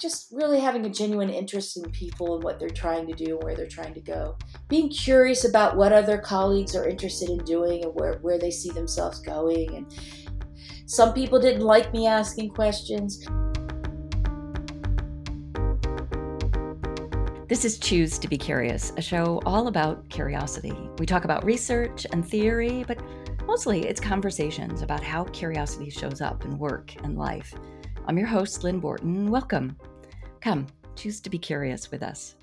just really having a genuine interest in people and what they're trying to do and where they're trying to go. Being curious about what other colleagues are interested in doing and where, where they see themselves going. And some people didn't like me asking questions. This is Choose to Be Curious, a show all about curiosity. We talk about research and theory, but mostly it's conversations about how curiosity shows up in work and life. I'm your host, Lynn Borton. Welcome. Come, choose to be curious with us.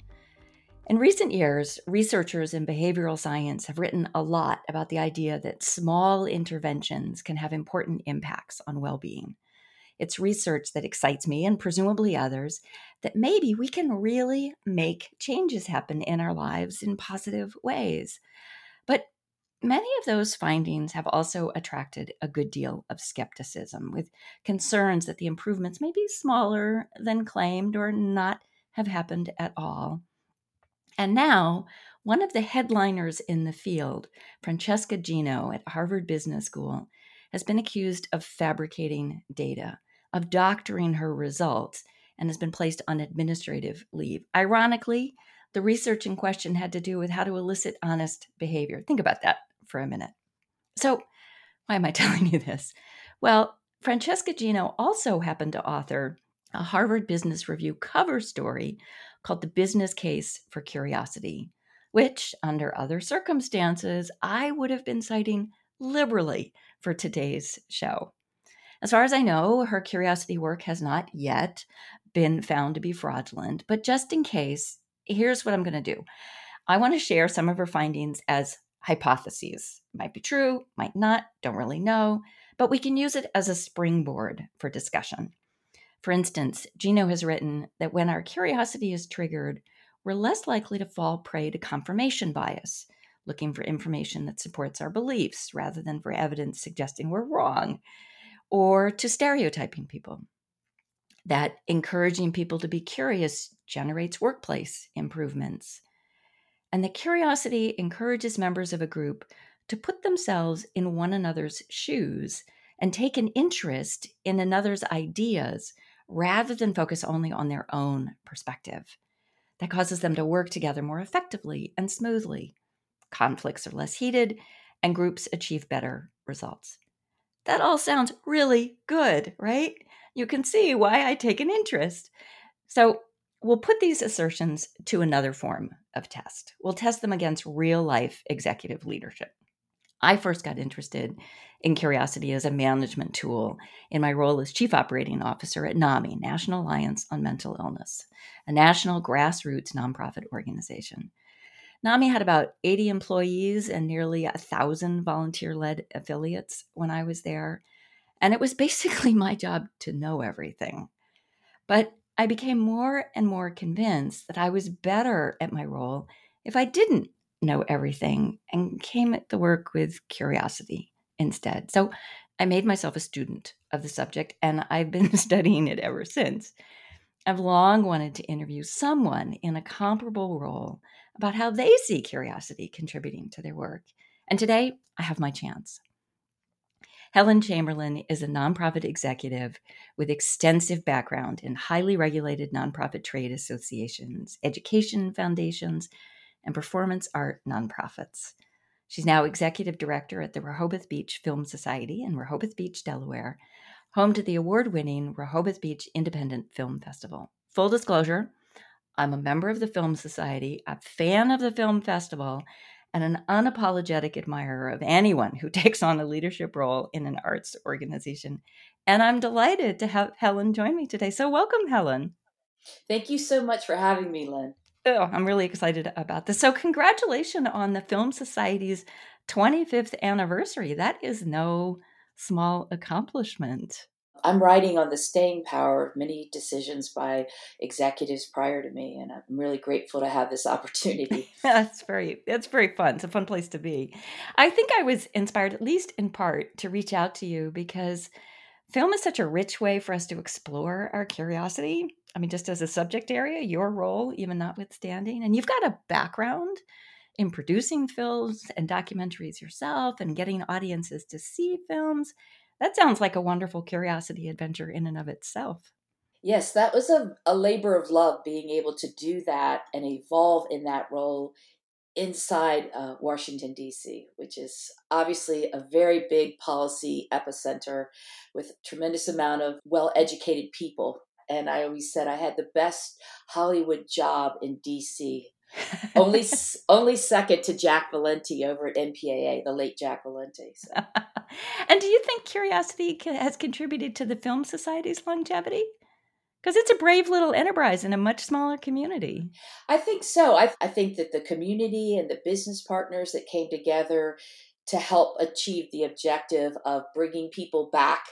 In recent years, researchers in behavioral science have written a lot about the idea that small interventions can have important impacts on well being. It's research that excites me and presumably others that maybe we can really make changes happen in our lives in positive ways. But Many of those findings have also attracted a good deal of skepticism, with concerns that the improvements may be smaller than claimed or not have happened at all. And now, one of the headliners in the field, Francesca Gino at Harvard Business School, has been accused of fabricating data, of doctoring her results, and has been placed on administrative leave. Ironically, the research in question had to do with how to elicit honest behavior. Think about that for a minute. So, why am I telling you this? Well, Francesca Gino also happened to author a Harvard Business Review cover story called The Business Case for Curiosity, which, under other circumstances, I would have been citing liberally for today's show. As far as I know, her curiosity work has not yet been found to be fraudulent, but just in case, here's what I'm going to do. I want to share some of her findings as hypotheses. Might be true, might not, don't really know, but we can use it as a springboard for discussion. For instance, Gino has written that when our curiosity is triggered, we're less likely to fall prey to confirmation bias, looking for information that supports our beliefs rather than for evidence suggesting we're wrong, or to stereotyping people. That encouraging people to be curious generates workplace improvements and that curiosity encourages members of a group to put themselves in one another's shoes and take an interest in another's ideas rather than focus only on their own perspective. That causes them to work together more effectively and smoothly. Conflicts are less heated, and groups achieve better results. That all sounds really good, right? You can see why I take an interest. So, We'll put these assertions to another form of test. We'll test them against real life executive leadership. I first got interested in curiosity as a management tool in my role as chief operating officer at NAMI, National Alliance on Mental Illness, a national grassroots nonprofit organization. NAMI had about 80 employees and nearly a thousand volunteer led affiliates when I was there. And it was basically my job to know everything. But I became more and more convinced that I was better at my role if I didn't know everything and came at the work with curiosity instead. So I made myself a student of the subject and I've been studying it ever since. I've long wanted to interview someone in a comparable role about how they see curiosity contributing to their work. And today I have my chance. Helen Chamberlin is a nonprofit executive with extensive background in highly regulated nonprofit trade associations, education foundations, and performance art nonprofits. She's now executive director at the Rehoboth Beach Film Society in Rehoboth Beach, Delaware, home to the award winning Rehoboth Beach Independent Film Festival. Full disclosure, I'm a member of the Film Society, a fan of the film festival, and an unapologetic admirer of anyone who takes on a leadership role in an arts organization. And I'm delighted to have Helen join me today. So, welcome, Helen. Thank you so much for having me, Lynn. Oh, I'm really excited about this. So, congratulations on the Film Society's 25th anniversary. That is no small accomplishment. I'm writing on the staying power of many decisions by executives prior to me, and I'm really grateful to have this opportunity. that's very that's very fun. It's a fun place to be. I think I was inspired, at least in part, to reach out to you because film is such a rich way for us to explore our curiosity. I mean, just as a subject area, your role, even notwithstanding, and you've got a background in producing films and documentaries yourself and getting audiences to see films that sounds like a wonderful curiosity adventure in and of itself. Yes, that was a, a labor of love being able to do that and evolve in that role inside uh, Washington, D.C., which is obviously a very big policy epicenter with tremendous amount of well educated people. And I always said I had the best Hollywood job in D.C. only only second to Jack Valenti over at MPAA, the late Jack Valenti. So. and do you think Curiosity has contributed to the Film Society's longevity? Because it's a brave little enterprise in a much smaller community. I think so. I, I think that the community and the business partners that came together to help achieve the objective of bringing people back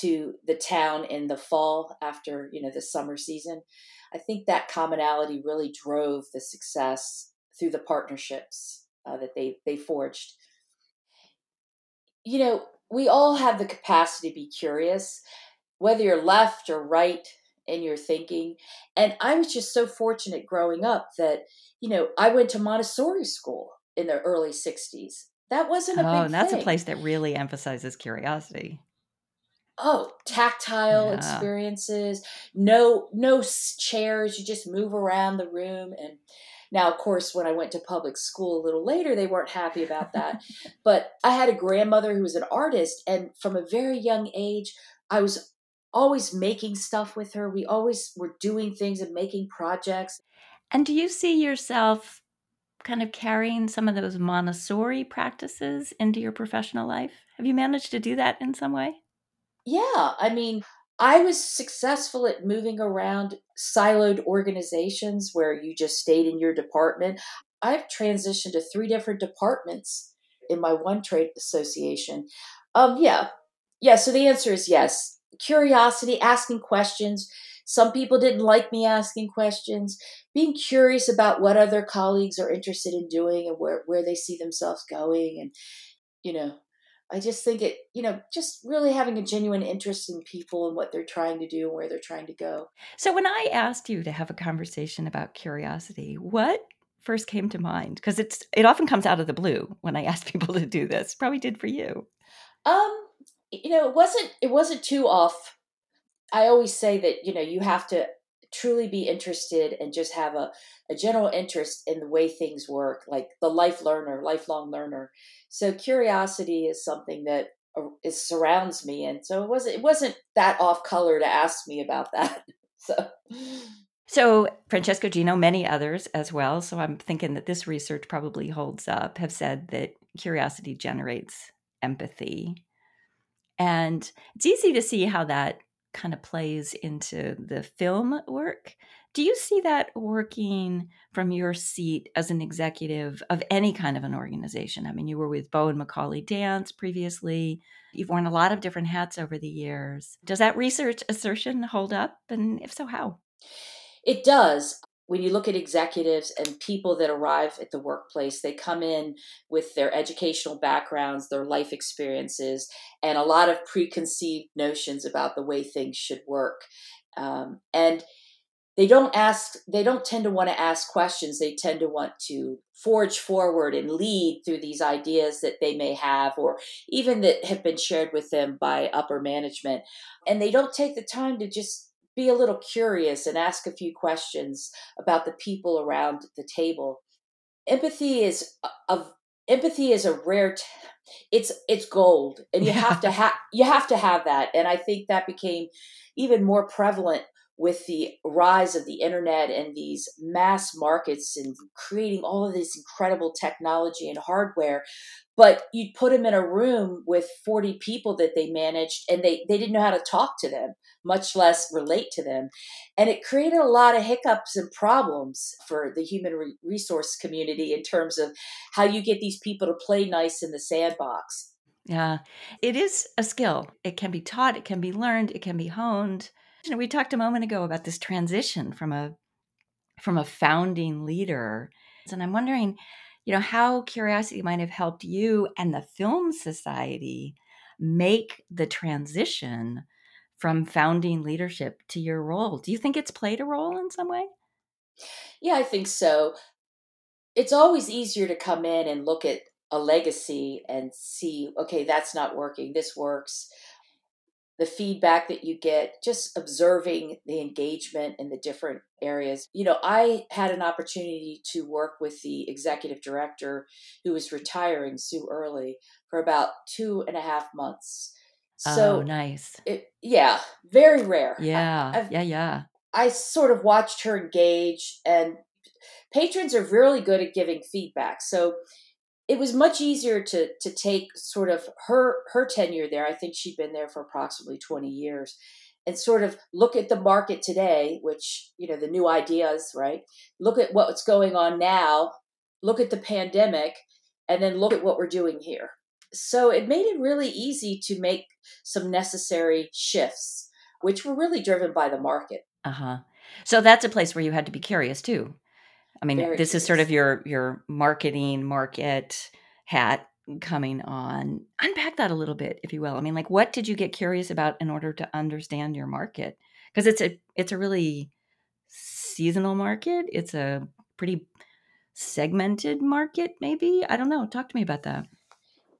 to the town in the fall after you know the summer season i think that commonality really drove the success through the partnerships uh, that they they forged you know we all have the capacity to be curious whether you're left or right in your thinking. And I was just so fortunate growing up that, you know, I went to Montessori school in the early 60s. That wasn't a oh, big and that's thing. a place that really emphasizes curiosity. Oh, tactile yeah. experiences. No no chairs, you just move around the room and now, of course, when I went to public school a little later, they weren't happy about that. but I had a grandmother who was an artist, and from a very young age, I was always making stuff with her. We always were doing things and making projects. And do you see yourself kind of carrying some of those Montessori practices into your professional life? Have you managed to do that in some way? Yeah. I mean, I was successful at moving around siloed organizations where you just stayed in your department. I've transitioned to three different departments in my one trade association. Um, yeah. Yeah. So the answer is yes curiosity, asking questions. Some people didn't like me asking questions, being curious about what other colleagues are interested in doing and where, where they see themselves going. And, you know, I just think it, you know, just really having a genuine interest in people and what they're trying to do and where they're trying to go. So when I asked you to have a conversation about curiosity, what first came to mind? Because it's it often comes out of the blue when I ask people to do this. Probably did for you. Um, you know, it wasn't it wasn't too off. I always say that you know you have to truly be interested and just have a, a general interest in the way things work, like the life learner, lifelong learner. So curiosity is something that uh, surrounds me, and so it wasn't it wasn't that off color to ask me about that. so. So, Francesca Gino, many others as well. So, I'm thinking that this research probably holds up, have said that curiosity generates empathy. And it's easy to see how that kind of plays into the film work. Do you see that working from your seat as an executive of any kind of an organization? I mean, you were with Bowen McCauley Dance previously. You've worn a lot of different hats over the years. Does that research assertion hold up? And if so, how? It does when you look at executives and people that arrive at the workplace, they come in with their educational backgrounds, their life experiences, and a lot of preconceived notions about the way things should work. Um, and they don't ask, they don't tend to want to ask questions. They tend to want to forge forward and lead through these ideas that they may have, or even that have been shared with them by upper management. And they don't take the time to just be a little curious and ask a few questions about the people around the table. Empathy is a, empathy is a rare t- it's it's gold and you yeah. have to have you have to have that and i think that became even more prevalent with the rise of the internet and these mass markets and creating all of this incredible technology and hardware but you'd put them in a room with 40 people that they managed and they, they didn't know how to talk to them much less relate to them. And it created a lot of hiccups and problems for the human re- resource community in terms of how you get these people to play nice in the sandbox. Yeah it is a skill. It can be taught it can be learned it can be honed. You know, we talked a moment ago about this transition from a from a founding leader, and I'm wondering, you know, how curiosity might have helped you and the Film Society make the transition from founding leadership to your role. Do you think it's played a role in some way? Yeah, I think so. It's always easier to come in and look at a legacy and see, okay, that's not working, this works the feedback that you get, just observing the engagement in the different areas. You know, I had an opportunity to work with the executive director who was retiring, Sue Early, for about two and a half months. So oh, nice. It, yeah, very rare. Yeah, I, yeah, yeah. I sort of watched her engage, and patrons are really good at giving feedback. So it was much easier to to take sort of her her tenure there. I think she'd been there for approximately 20 years and sort of look at the market today, which, you know, the new ideas, right? Look at what's going on now, look at the pandemic, and then look at what we're doing here. So it made it really easy to make some necessary shifts, which were really driven by the market. Uh huh. So that's a place where you had to be curious too. I mean, Very this curious. is sort of your your marketing market hat coming on. Unpack that a little bit, if you will. I mean, like, what did you get curious about in order to understand your market? Because it's a it's a really seasonal market. It's a pretty segmented market, maybe. I don't know. Talk to me about that.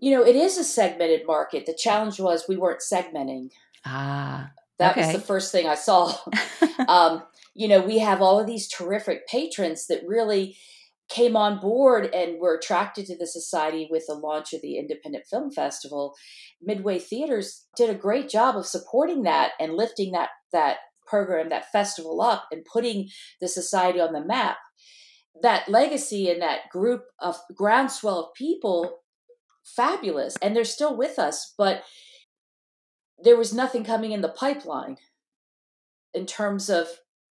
You know, it is a segmented market. The challenge was we weren't segmenting. Ah, that okay. was the first thing I saw. um, you know, we have all of these terrific patrons that really came on board and were attracted to the society with the launch of the Independent Film Festival. Midway Theaters did a great job of supporting that and lifting that that program, that festival up and putting the society on the map. That legacy and that group of groundswell of people, fabulous. And they're still with us, but there was nothing coming in the pipeline in terms of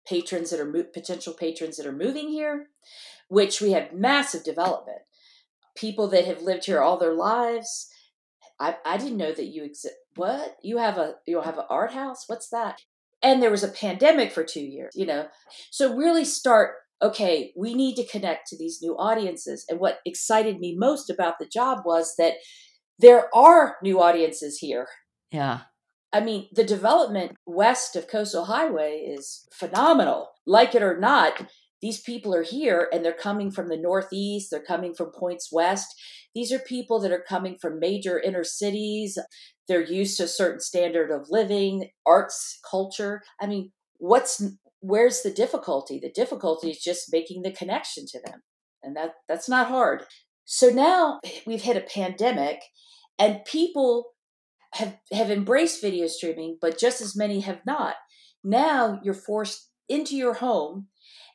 patrons that are mo- potential patrons that are moving here, which we have massive development. People that have lived here all their lives. I, I didn't know that you exist. What you have a you'll have an art house? What's that? And there was a pandemic for two years. You know, so really start. Okay, we need to connect to these new audiences. And what excited me most about the job was that there are new audiences here. Yeah. I mean, the development west of Coastal Highway is phenomenal. Like it or not, these people are here and they're coming from the Northeast, they're coming from points west. These are people that are coming from major inner cities. They're used to a certain standard of living, arts, culture. I mean, what's where's the difficulty? The difficulty is just making the connection to them. And that that's not hard. So now eh, we've hit a pandemic and people have have embraced video streaming, but just as many have not. Now you're forced into your home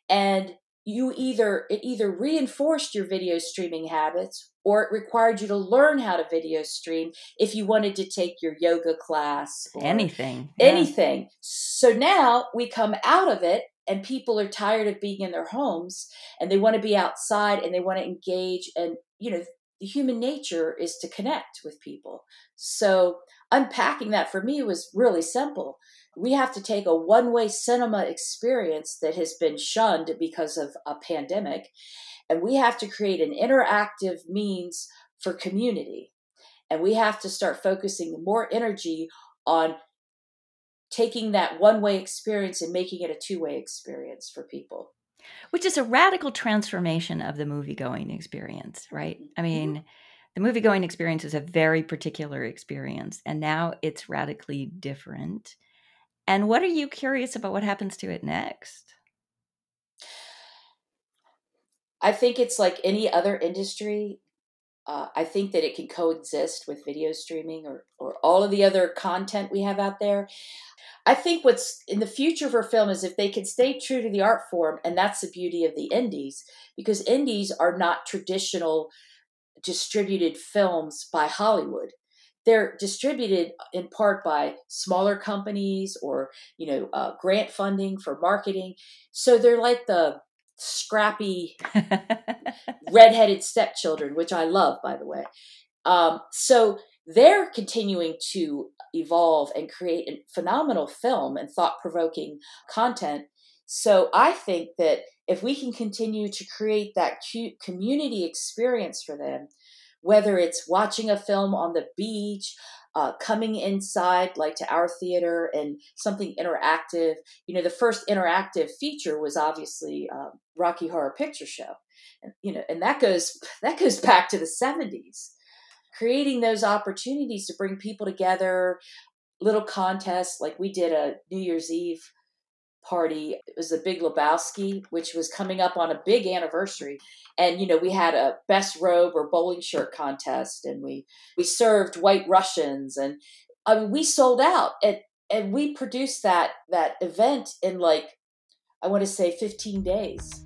and you either it either reinforced your video streaming habits or it required you to learn how to video stream if you wanted to take your yoga class anything yeah. anything so now we come out of it and people are tired of being in their homes and they want to be outside and they want to engage and you know human nature is to connect with people. So unpacking that for me was really simple. We have to take a one way cinema experience that has been shunned because of a pandemic, and we have to create an interactive means for community. And we have to start focusing more energy on taking that one way experience and making it a two way experience for people which is a radical transformation of the movie going experience, right? I mm-hmm. mean, mm-hmm. the movie going experience is a very particular experience, and now it's radically different. And what are you curious about what happens to it next? I think it's like any other industry. Uh, I think that it can coexist with video streaming or, or all of the other content we have out there. I think what's in the future for film is if they can stay true to the art form, and that's the beauty of the indies, because indies are not traditional distributed films by Hollywood. They're distributed in part by smaller companies or you know uh, grant funding for marketing. So they're like the scrappy redheaded stepchildren, which I love, by the way. Um, so they're continuing to evolve and create a phenomenal film and thought provoking content. So I think that if we can continue to create that cute community experience for them, whether it's watching a film on the beach, uh, coming inside, like to our theater, and something interactive. You know, the first interactive feature was obviously uh, Rocky Horror Picture Show, and you know, and that goes that goes back to the seventies creating those opportunities to bring people together little contests. Like we did a New Year's Eve party. It was the Big Lebowski, which was coming up on a big anniversary. And you know, we had a best robe or bowling shirt contest, and we we served White Russians, and I mean, we sold out, and and we produced that that event in like I want to say 15 days.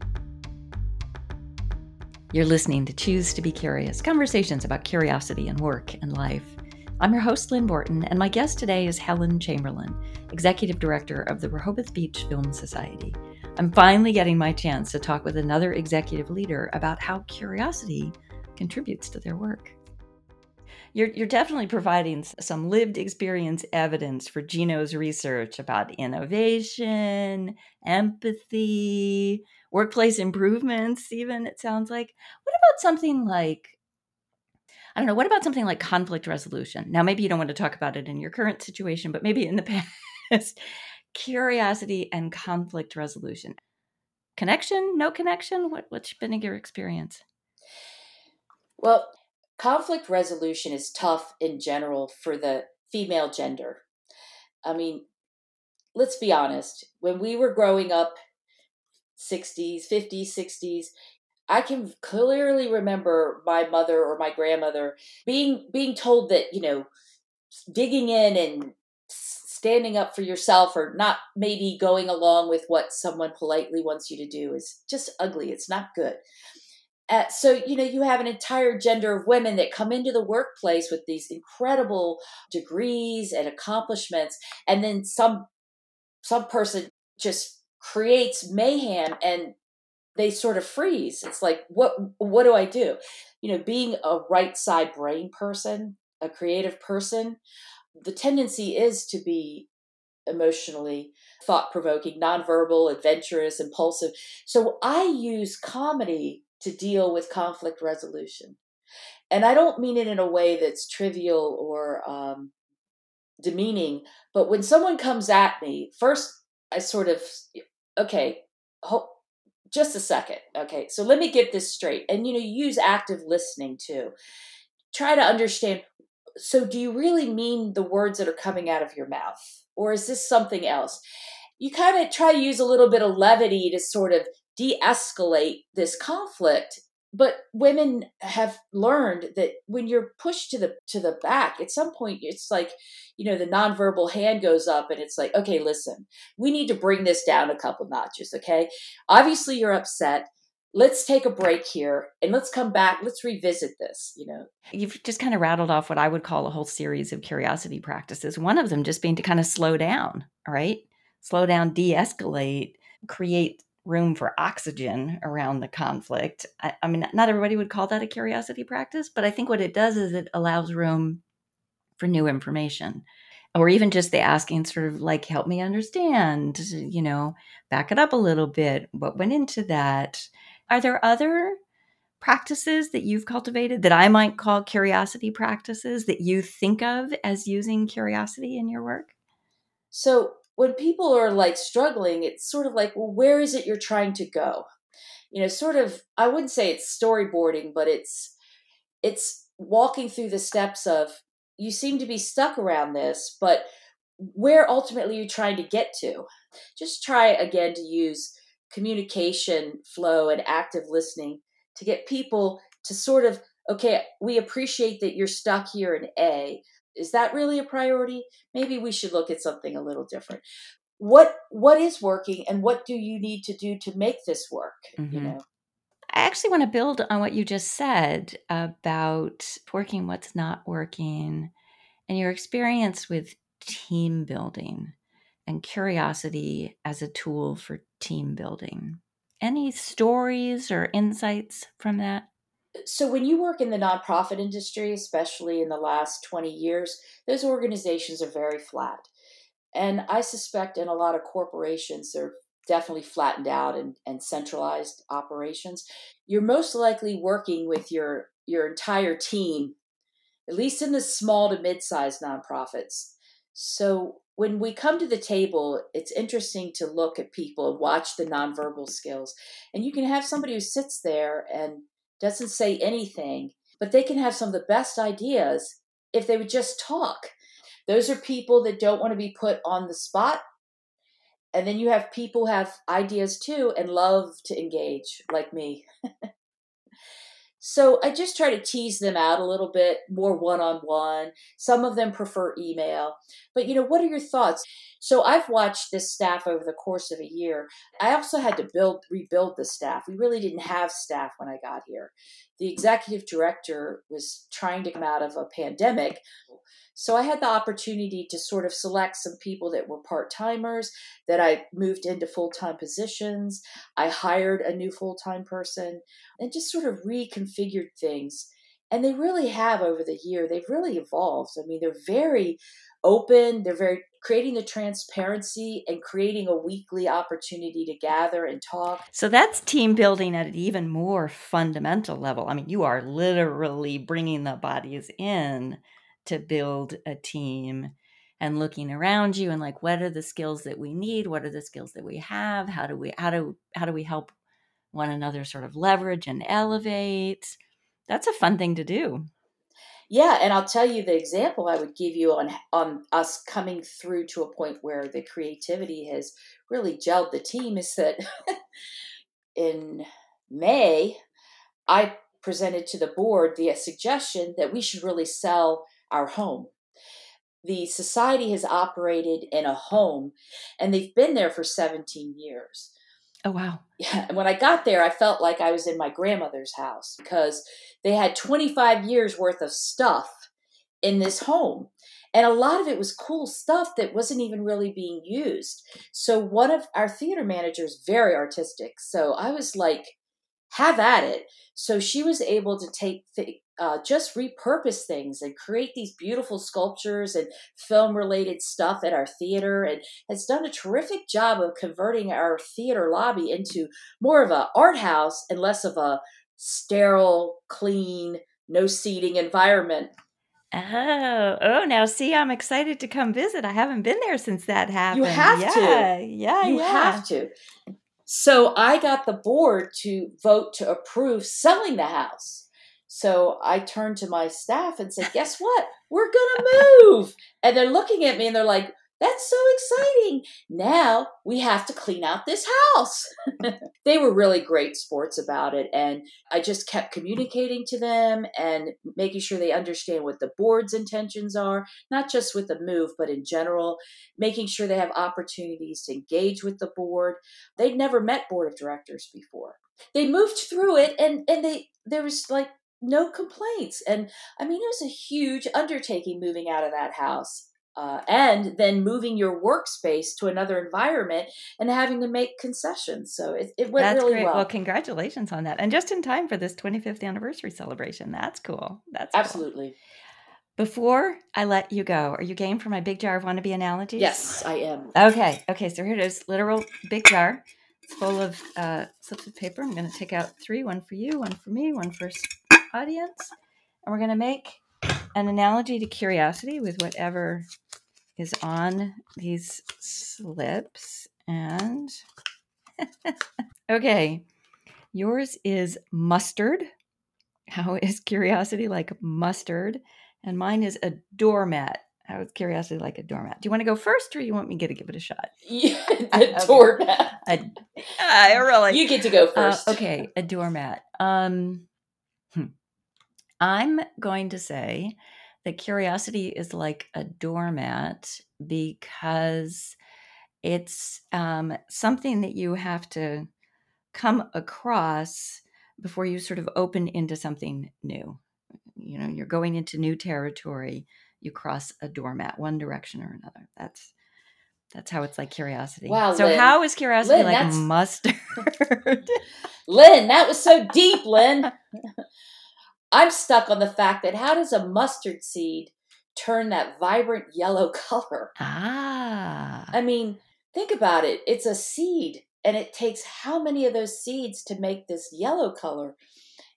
You're listening to Choose to Be Curious conversations about curiosity and work and life. I'm your host, Lynn Borton, and my guest today is Helen Chamberlin, Executive Director of the Rehoboth Beach Film Society. I'm finally getting my chance to talk with another executive leader about how curiosity contributes to their work. You're, you're definitely providing some lived experience evidence for Gino's research about innovation, empathy, workplace improvements, even, it sounds like. What about something like I don't know. What about something like conflict resolution? Now, maybe you don't want to talk about it in your current situation, but maybe in the past. Curiosity and conflict resolution. Connection? No connection? What, what's been your experience? Well, conflict resolution is tough in general for the female gender. I mean, let's be honest. When we were growing up, 60s, 50s, 60s, I can clearly remember my mother or my grandmother being being told that you know digging in and standing up for yourself or not maybe going along with what someone politely wants you to do is just ugly. It's not good. Uh, so you know you have an entire gender of women that come into the workplace with these incredible degrees and accomplishments, and then some some person just creates mayhem and they sort of freeze. It's like, what what do I do? You know, being a right side brain person, a creative person, the tendency is to be emotionally thought provoking, nonverbal, adventurous, impulsive. So I use comedy to deal with conflict resolution. And I don't mean it in a way that's trivial or um, demeaning, but when someone comes at me, first I sort of, okay, ho- just a second. Okay, so let me get this straight. And you know, use active listening too. Try to understand. So, do you really mean the words that are coming out of your mouth? Or is this something else? You kind of try to use a little bit of levity to sort of de escalate this conflict but women have learned that when you're pushed to the to the back at some point it's like you know the nonverbal hand goes up and it's like okay listen we need to bring this down a couple notches okay? Obviously you're upset. Let's take a break here and let's come back. Let's revisit this you know? You've just kind of rattled off what i would call a whole series of curiosity practices one of them just being to kind of slow down right? Slow down de-escalate create room for oxygen around the conflict. I, I, mean, not everybody would call that a curiosity practice, but I think what it does is it allows room for new information. Or even just the asking, sort of like, help me understand, you know, back it up a little bit. What went into that? Are there other practices that you've cultivated that I might call curiosity practices that you think of as using curiosity in your work? So, when people are like struggling, it's sort of like, well, where is it you're trying to go? You know, sort of, I wouldn't say it's storyboarding, but it's, it's walking through the steps of, you seem to be stuck around this, but where ultimately you're trying to get to. Just try again to use communication flow and active listening to get people to sort of, okay, we appreciate that you're stuck here in A, is that really a priority maybe we should look at something a little different what what is working and what do you need to do to make this work mm-hmm. you know I actually want to build on what you just said about working what's not working and your experience with team building and curiosity as a tool for team building. Any stories or insights from that? So when you work in the nonprofit industry, especially in the last 20 years, those organizations are very flat. And I suspect in a lot of corporations, they're definitely flattened out and, and centralized operations. You're most likely working with your your entire team, at least in the small to mid-sized nonprofits. So when we come to the table, it's interesting to look at people and watch the nonverbal skills. And you can have somebody who sits there and doesn't say anything, but they can have some of the best ideas if they would just talk. Those are people that don't want to be put on the spot. And then you have people have ideas too and love to engage, like me. So I just try to tease them out a little bit more one on one. Some of them prefer email. But you know, what are your thoughts? So I've watched this staff over the course of a year. I also had to build rebuild the staff. We really didn't have staff when I got here. The executive director was trying to come out of a pandemic. So I had the opportunity to sort of select some people that were part timers that I moved into full time positions. I hired a new full time person and just sort of reconfigured things. And they really have over the year, they've really evolved. I mean, they're very open, they're very creating the transparency and creating a weekly opportunity to gather and talk. So that's team building at an even more fundamental level. I mean, you are literally bringing the bodies in to build a team and looking around you and like what are the skills that we need? What are the skills that we have? How do we how do how do we help one another sort of leverage and elevate? That's a fun thing to do. Yeah and i'll tell you the example i would give you on on us coming through to a point where the creativity has really gelled the team is that in may i presented to the board the suggestion that we should really sell our home. The society has operated in a home and they've been there for 17 years. Oh, wow. Yeah. And when I got there, I felt like I was in my grandmother's house because they had 25 years worth of stuff in this home. And a lot of it was cool stuff that wasn't even really being used. So, one of our theater managers, very artistic. So, I was like, have at it. So, she was able to take th- uh, just repurpose things and create these beautiful sculptures and film related stuff at our theater and has done a terrific job of converting our theater lobby into more of a art house and less of a sterile clean no seating environment Oh, oh! Now, see, I'm excited to come visit. I haven't been there since that happened. You have yeah, to. Yeah, you yeah. have to. So I got the board to vote to approve selling the house. So I turned to my staff and said, Guess what? We're going to move. And they're looking at me and they're like, That's so exciting. Now we have to clean out this house. they were really great sports about it. And I just kept communicating to them and making sure they understand what the board's intentions are, not just with the move, but in general, making sure they have opportunities to engage with the board. They'd never met board of directors before. They moved through it and, and they there was like no complaints. And I mean, it was a huge undertaking moving out of that house. Uh, and then moving your workspace to another environment and having to make concessions. So it, it went That's really great. well. Well, congratulations on that. And just in time for this 25th anniversary celebration. That's cool. That's cool. Absolutely. Before I let you go, are you game for my big jar of wannabe analogies? Yes, I am. Okay. Okay. So here it is literal big jar. It's full of uh, slips of paper. I'm going to take out three one for you, one for me, one for audience. And we're going to make an analogy to curiosity with whatever is on these slips. And okay, yours is mustard. How is curiosity like mustard? And mine is a doormat. How is curiosity like a doormat? Do you want to go first or you want me to give it a shot? Yeah, the doormat. A, I really. You get to go Uh, first. okay, a doormat. Um, hmm. I'm going to say that curiosity is like a doormat because it's um, something that you have to come across before you sort of open into something new. You know, you're going into new territory. You cross a doormat, one direction or another. That's that's how it's like curiosity. Wow, So Lynn. how is curiosity Lynn, like mustard? Lynn, that was so deep, Lynn. I'm stuck on the fact that how does a mustard seed turn that vibrant yellow color? ah. I mean, think about it. It's a seed, and it takes how many of those seeds to make this yellow color?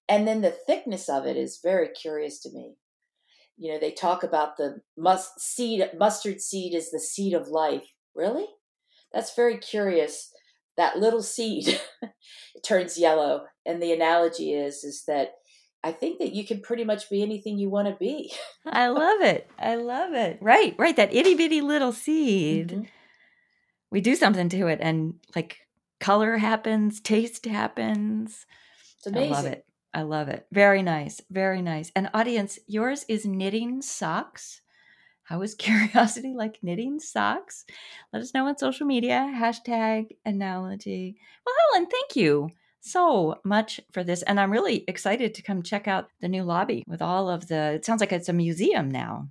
And then the thickness of it is very curious to me. You know, they talk about the mus- seed, mustard seed is the seed of life. Really? That's very curious. That little seed turns yellow, and the analogy is is that I think that you can pretty much be anything you want to be. I love it. I love it. Right, right. That itty bitty little seed. Mm-hmm. We do something to it, and like color happens, taste happens. It's amazing. I love it. I love it. Very nice. Very nice. And audience, yours is knitting socks. How is curiosity like knitting socks? Let us know on social media. Hashtag analogy. Well, Helen, thank you so much for this. And I'm really excited to come check out the new lobby with all of the, it sounds like it's a museum now.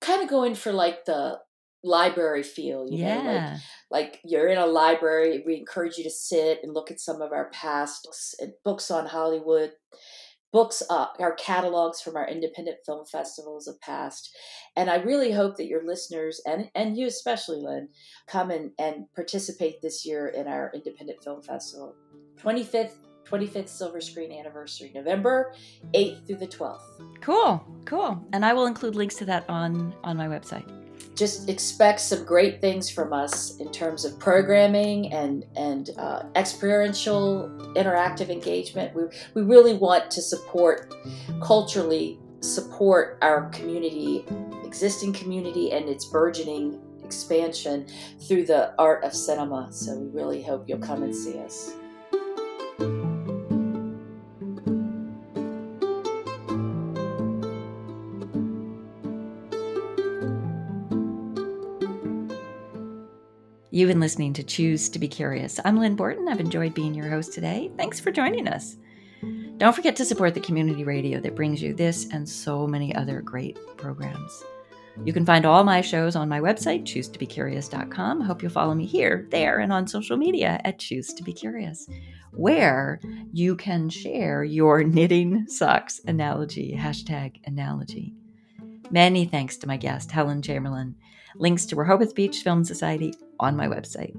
Kind of going for like the library feel, you yeah. know, like, like you're in a library. We encourage you to sit and look at some of our past books, books on Hollywood, books, uh, our catalogs from our independent film festivals of past. And I really hope that your listeners and, and you especially, Lynn, come and, and participate this year in our independent film festival. 25th 25th Silver Screen anniversary, November 8th through the 12th. Cool, cool. And I will include links to that on on my website just expect some great things from us in terms of programming and and uh, experiential interactive engagement. We we really want to support culturally support our community, existing community, and its burgeoning expansion through the art of cinema. So we really hope you'll come and see us. You've been listening to Choose to Be Curious. I'm Lynn Borton. I've enjoyed being your host today. Thanks for joining us. Don't forget to support the community radio that brings you this and so many other great programs. You can find all my shows on my website, choosetobecurious.com. Hope you'll follow me here, there, and on social media at Choose to Be Curious, where you can share your knitting socks analogy, hashtag analogy. Many thanks to my guest, Helen Chamberlin. Links to Rehoboth Beach Film Society on my website.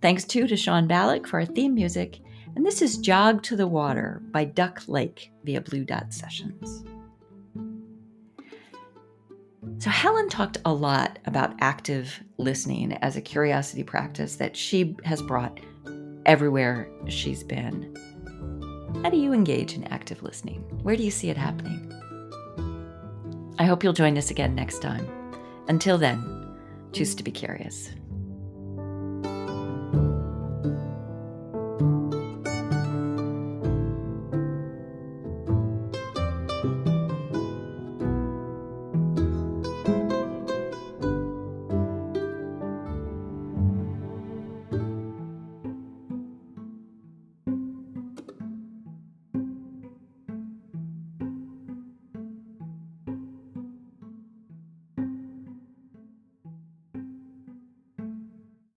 Thanks too to Sean Balick for our theme music, and this is Jog to the Water by Duck Lake via Blue Dot Sessions. So, Helen talked a lot about active listening as a curiosity practice that she has brought everywhere she's been. How do you engage in active listening? Where do you see it happening? I hope you'll join us again next time. Until then, choose to be curious.